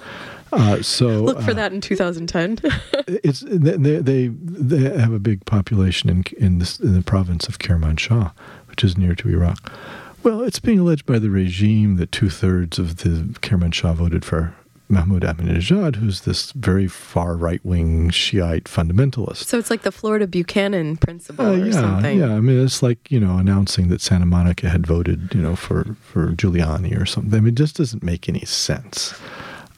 Uh, so Look for uh, that in 2010. it's they, they they have a big population in in, this, in the province of Kermanshah, which is near to Iraq. Well, it's being alleged by the regime that two thirds of the Kermanshah voted for Mahmoud Ahmadinejad, who's this very far right wing Shiite fundamentalist. so it's like the Florida Buchanan principle Uh, or yeah, something. yeah. I mean, it's like you know announcing that Santa Monica had voted, you know, for for Giuliani or something. I mean, it just doesn't make any sense.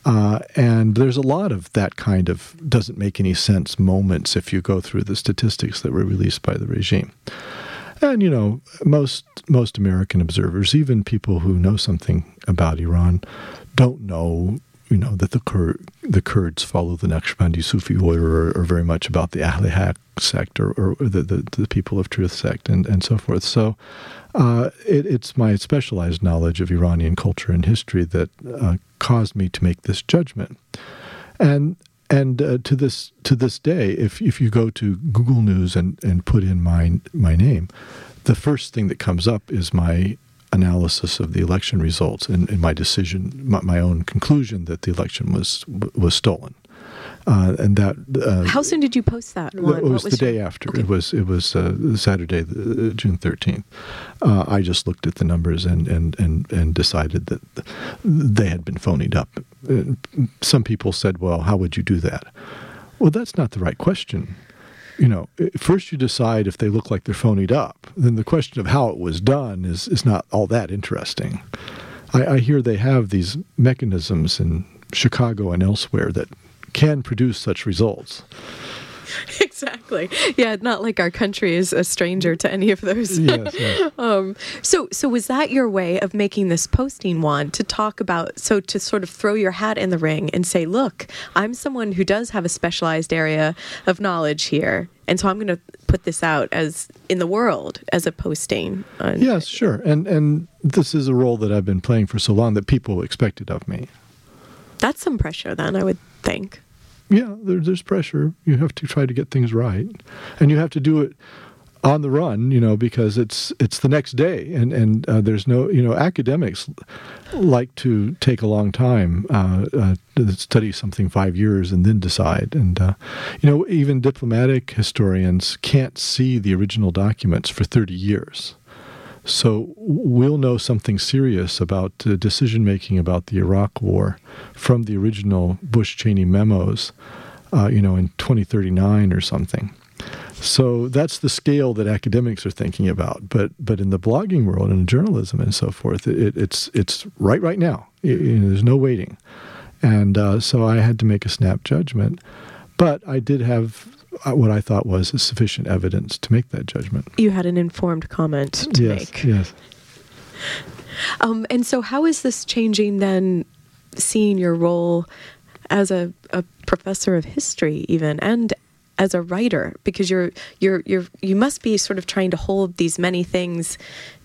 Uh, and there's a lot of that kind of doesn't make any sense moments if you go through the statistics that were released by the regime. And you know, most most American observers, even people who know something about Iran, don't know you know that the Kur- the Kurds follow the Naqshbandi Sufi order, or, or very much about the Ahle Haq sect, or, or the, the the People of Truth sect, and and so forth. So. Uh, it, it's my specialized knowledge of Iranian culture and history that uh, caused me to make this judgment. And and uh, to this to this day, if if you go to Google News and, and put in my my name, the first thing that comes up is my analysis of the election results and, and my decision, my, my own conclusion that the election was was stolen. Uh, and that uh, How soon did you post that one? it was, What the day after. Okay. It was it was uh, Saturday, uh, June thirteenth. Uh, I just looked at the numbers and, and, and, and decided that they had been phonied up. Uh, Some people said, "Well, how would you do that?" Well, that's not the right question. You know, first you decide if they look like they're phonied up. Then the question of how it was done is is not all that interesting. I, I hear they have these mechanisms in Chicago and elsewhere that can produce such results. exactly. Yeah, not like our country is a stranger to any of those. Yes, yes. Um, so, so was that your way of making this posting one to talk about? So to sort of throw your hat in the ring and say, "Look, I'm someone who does have a specialized area of knowledge here, and so I'm going to put this out as in the world as a posting." on- Yes, sure. And and this is a role that I've been playing for so long that people expected of me. that's some pressure. Then I would think. Yeah, there, there's pressure. You have to try to get things right, and you have to do it on the run. You know, because it's it's the next day, and and uh, there's no you know academics like to take a long time uh, uh, to study something five years and then decide. And uh, you know, even diplomatic historians can't see the original documents for thirty years. So we'll know something serious about uh, decision making about the Iraq War from the original Bush Cheney memos, uh, you know, in 2039 or something. So that's the scale that academics are thinking about. But but in the blogging world and journalism and so forth, it, it's it's right right now. You know, there's no waiting, and uh, so I had to make a snap judgment. But I did have what I thought was sufficient evidence to make that judgment. You had an informed comment to yes, make. yes. Um, and so, how is this changing then, seeing your role as a, a professor of history, even, and as a writer? Because you're you're you're you must be sort of trying to hold these many things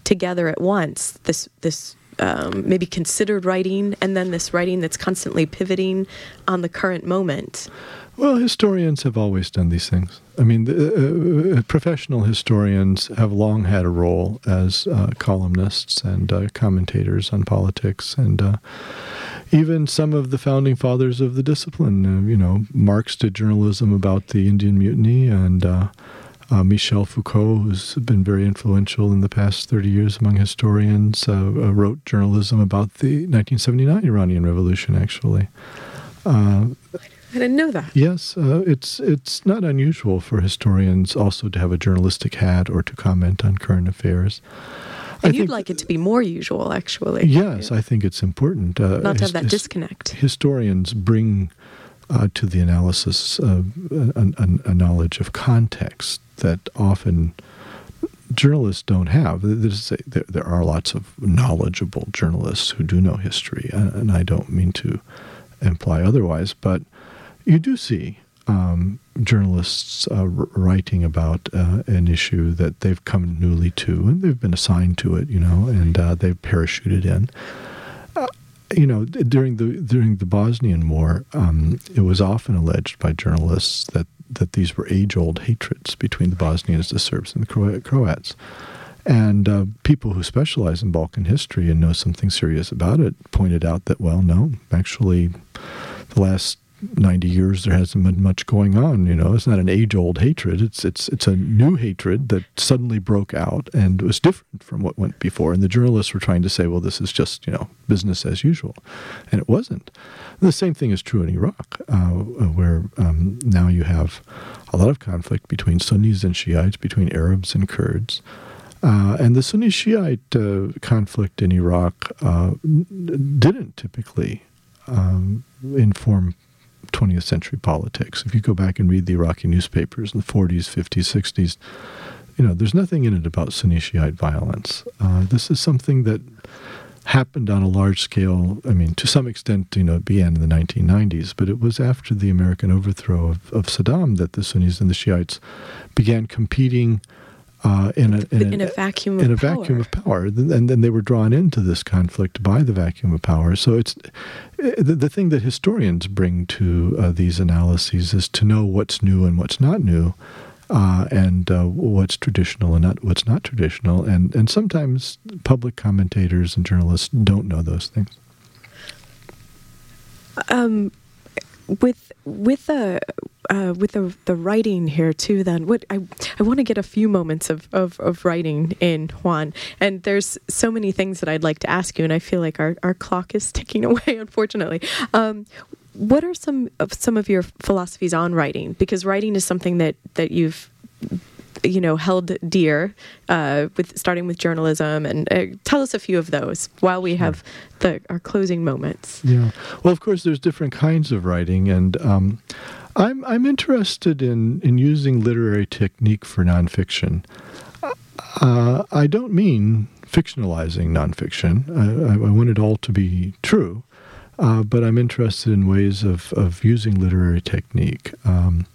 together at once. This this um, maybe considered writing, and then this writing that's constantly pivoting on the current moment. Well, historians have always done these things. I mean, the, uh, uh, professional historians have long had a role as uh, columnists and uh, commentators on politics, and uh, even some of the founding fathers of the discipline. Uh, you know, Marx did journalism about the Indian Mutiny, and Michel Foucault, who's been very influential in the past 30 years among historians, wrote journalism about the 1979 Iranian Revolution, actually. I didn't know that. Yes, uh, it's it's not unusual for historians also to have a journalistic hat or to comment on current affairs. And I you'd like it to be more usual, actually. Yes, I think it's important. Uh, not to have that his, disconnect. Historians bring uh, to the analysis a, a, a, knowledge of context that often journalists don't have. There, there are lots of knowledgeable journalists who do know history, and I don't mean to imply otherwise, but you do see um, journalists uh, writing about uh, an issue that they've come newly to and they've been assigned to it, you know, and uh, they've parachuted in. Uh, you know, during the during the Bosnian War, um, it was often alleged by journalists that that these were age-old hatreds between the Bosnians, the Serbs, and the Croats. And uh, people who specialize in Balkan history and know something serious about it pointed out that, well, no, actually, the last 90 years there hasn't been much going on you know? It's not an age old hatred. It's it's it's a new hatred that suddenly broke out and was different from what went before. And the journalists were trying to say well this is just you know business as usual. And it wasn't. And the same thing is true in Iraq uh, where um, now you have a lot of conflict between Sunnis and Shiites between Arabs and Kurds. Uh, and the Sunni Shiite uh, conflict in Iraq uh, didn't typically um, inform 20th century politics. If you go back and read the Iraqi newspapers in the 40s, 50s, 60s, you know, there's nothing in it about Sunni Shiite violence. Uh, this is something that happened on a large scale. I mean, to some extent, you know, it began in the 1990s, but it was after the American overthrow of, of Saddam that the Sunnis and the Shiites began competing uh, in, a, in, in, a, a vacuum in a power. vacuum of power, and then they were drawn into this conflict by the vacuum of power. So it's the, the thing that historians bring to uh, these analyses is to know what's new and what's not new, uh, and uh, what's traditional and not what's not traditional. And and sometimes public commentators and journalists don't know those things. Um, with with the uh, with the the writing here too. Then what I I want to get a few moments of, of of writing in Juan, and there's so many things that I'd like to ask you, and I feel like our our clock is ticking away, unfortunately. Um, what are some of some of your philosophies on writing? Because writing is something that that you've you know held dear uh, with starting with journalism. And uh, tell us a few of those while we have the our closing moments. Yeah. Well of course there's different kinds of writing. And um, I'm I'm interested in in using literary technique for nonfiction. Uh, I don't mean fictionalizing nonfiction. I, I want it all to be true uh, but I'm interested in ways of, of using literary technique. Um,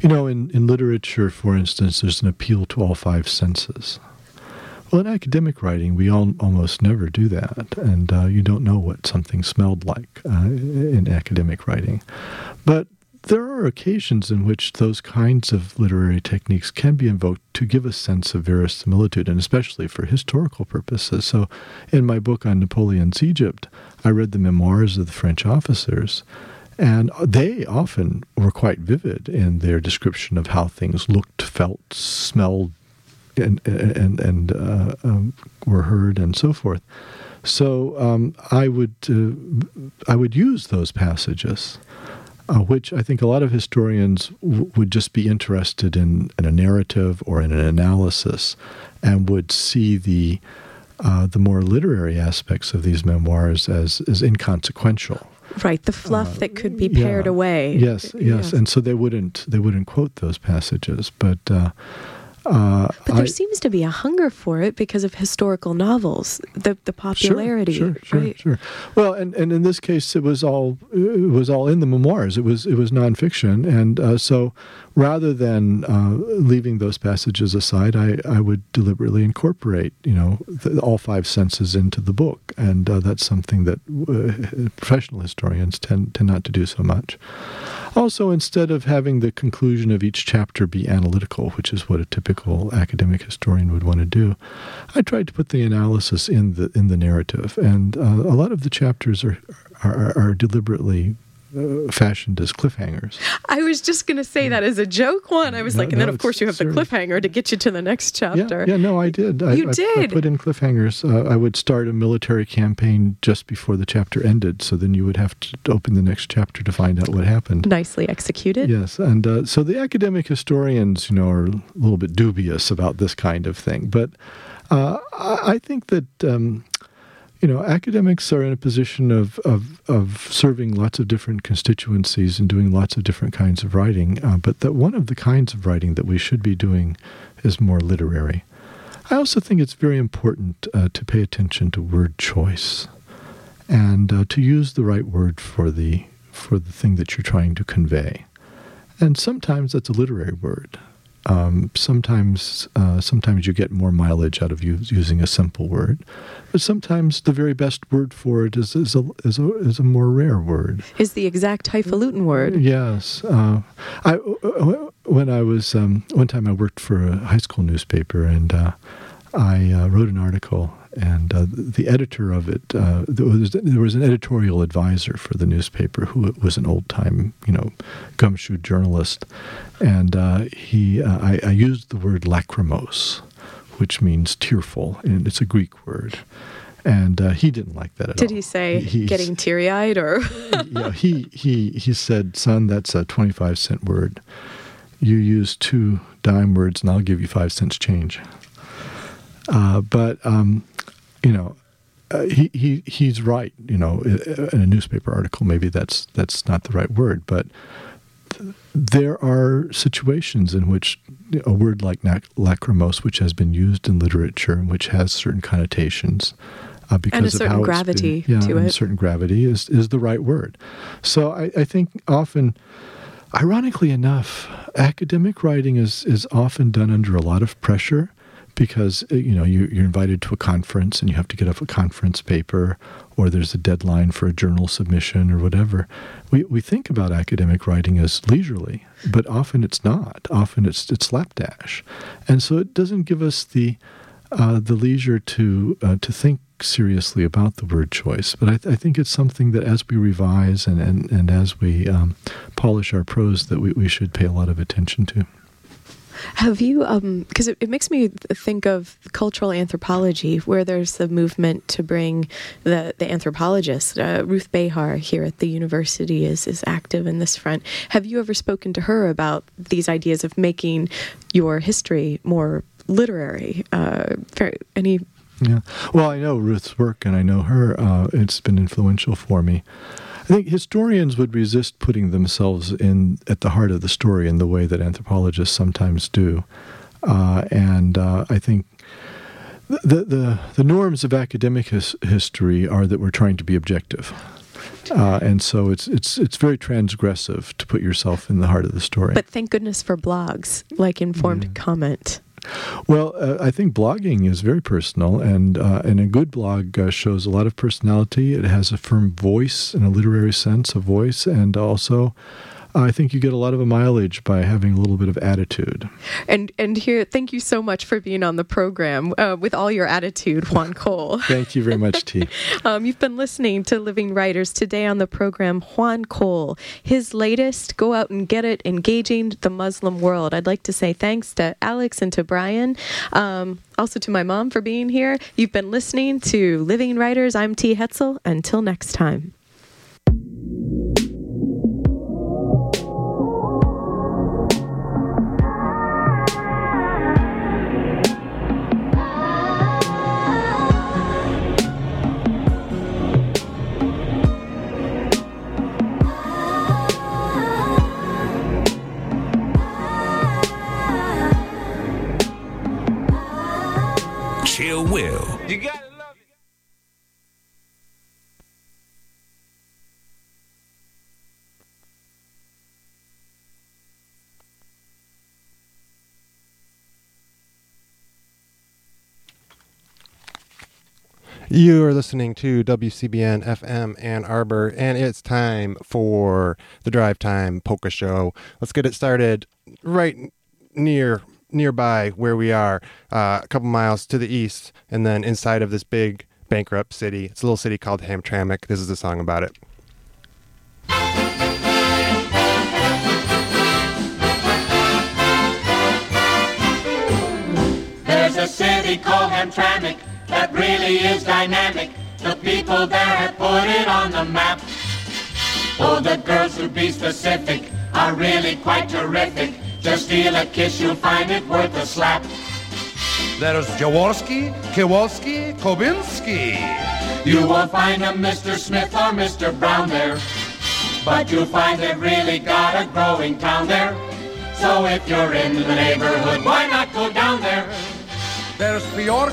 you know, in, in literature, for instance, there's an appeal to all five senses. Well, in academic writing, we all, almost never do that, and uh, you don't know what something smelled like uh, in academic writing. But there are occasions in which those kinds of literary techniques can be invoked to give a sense of verisimilitude, and especially for historical purposes. So, in my book on Napoleon's Egypt, I read the memoirs of the French officers, and they often were quite vivid in their description of how things looked, felt, smelled, and and and uh, um, were heard, and so forth. So um, I would uh, I would use those passages uh, which I think a lot of historians w- would just be interested in, in a narrative or in an analysis, and would see the uh, the more literary aspects of these memoirs as as inconsequential. Right, the fluff that could be pared Yeah. away. Yes, yes, Yeah. and so they wouldn't they wouldn't quote those passages, but. Uh, uh, But there I- seems to be a hunger for it because of historical novels, the the popularity, Sure, sure, right? sure, sure. Well, and, and in this case, it was all it was all in the memoirs. It was it was nonfiction, and uh, so rather than uh, leaving those passages aside, I, I would deliberately incorporate you know the, all five senses into the book, and uh, that's something that uh, professional historians tend tend not to do so much. Also, instead of having the conclusion of each chapter be analytical, which is what a typical academic historian would want to do, I tried to put the analysis in the in the narrative, and uh, a lot of the chapters are are, are deliberately uh, fashioned as cliffhangers. I was just going to say that as a joke one. I was No, like, and then of course you have the cliffhanger to get you to the next chapter. Yeah, yeah, no, I did. I, You I- I, did? put in cliffhangers. Uh, I would start a military campaign just before the chapter ended, so then you would have to open the next chapter to find out what happened. Nicely executed. Yes, and uh, so the academic historians, you know, are a little bit dubious about this kind of thing. But uh, I, I think that um, you know academics are in a position of, of of serving lots of different constituencies and doing lots of different kinds of writing. Uh, but that one of the kinds of writing that we should be doing is more literary. I also think it's very important uh, to pay attention to word choice and uh, to use the right word for the for the thing that you're trying to convey. And sometimes that's a literary word. Um, sometimes, uh, sometimes you get more mileage out of using a simple word, but sometimes the very best word for it is is a is a, is a more rare word. Is the exact highfalutin word. Yes, uh, I when I was um, one time I worked for a high school newspaper and uh, I uh, wrote an article and uh, the editor of it uh, there was there was an editorial advisor for the newspaper who was an old time you know gumshoe journalist and uh, he uh, I, I used the word lachrymose which means tearful and it's a Greek word. And uh, he didn't like that at all. Did he say He- getting teary eyed or? yeah, he he he said, "Son, that's a twenty-five cent word. You use two dime words, and I'll give you five cents change." Uh, but um, you know, uh, he he he's right. You know, in a newspaper article, maybe that's that's not the right word, but th- there are situations in which a word like nac- lachrymose, which has been used in literature and which has certain connotations, uh, because of certain how it's been- gravity yeah, to and it. certain gravity is is the right word. So I, I think often, ironically enough, academic writing is is often done under a lot of pressure because uh, you know you, you're invited to a conference and you have to get up a conference paper or there's a deadline for a journal submission or whatever we, we think about academic writing as leisurely but often it's not often it's it's slapdash and so it doesn't give us the uh, the leisure to uh, to think seriously about the word choice. But I, th- I think it's something that as we revise and, and, and as we um, polish our prose, that we, we should pay a lot of attention to. Have you, because it, it makes me think of cultural anthropology, where there's the movement to bring the, the anthropologist. Uh, Ruth Behar here at the university is, is active in this front. Have you ever spoken to her about these ideas of making your history more literary? Uh, any Yeah. Well, I know Ruth's work and I know her. Uh, it's been influential for me. I think historians would resist putting themselves in at the heart of the story in the way that anthropologists sometimes do, uh, and uh, I think the, the the norms of academic his, history are that we're trying to be objective, uh, and so it's it's it's very transgressive to put yourself in the heart of the story. But thank goodness for blogs like informed comment. Well, uh, I think blogging is very personal, and uh, and a good blog uh, shows a lot of personality. It has a firm voice, in a literary sense, a voice, and also. I think you get a lot of a mileage by having a little bit of attitude. And and here, thank you so much for being on the program uh, with all your attitude, Juan Cole. Thank you very much, T. Um, you've been listening to Living Writers today on the program. Juan Cole, his latest, go out and get it, engaging the Muslim world. I'd like to say thanks to Alex and to Brian. Um, also to my mom for being here. You've been listening to Living Writers. I'm T. Hetzel. Until next time. You gotta love it. You are listening to WCBN FM Ann Arbor, and it's time for the Drive Time Polka Show. Let's get it started right near nearby where we are, uh, a couple miles to the east, and then inside of this big bankrupt city. It's a little city called Hamtramck. This is a song about it. There's a city called Hamtramck that really is dynamic. The people there have put it on the map. Oh, the girls to be specific are really quite terrific. Just steal a kiss, you'll find it worth a slap. There's Jaworski, Kowalski, Kobinski. You won't find a Mr. Smith or Mr. Brown there. But you'll find they've really got a growing town there. So if you're in the neighborhood, why not go down there? There's Bjork,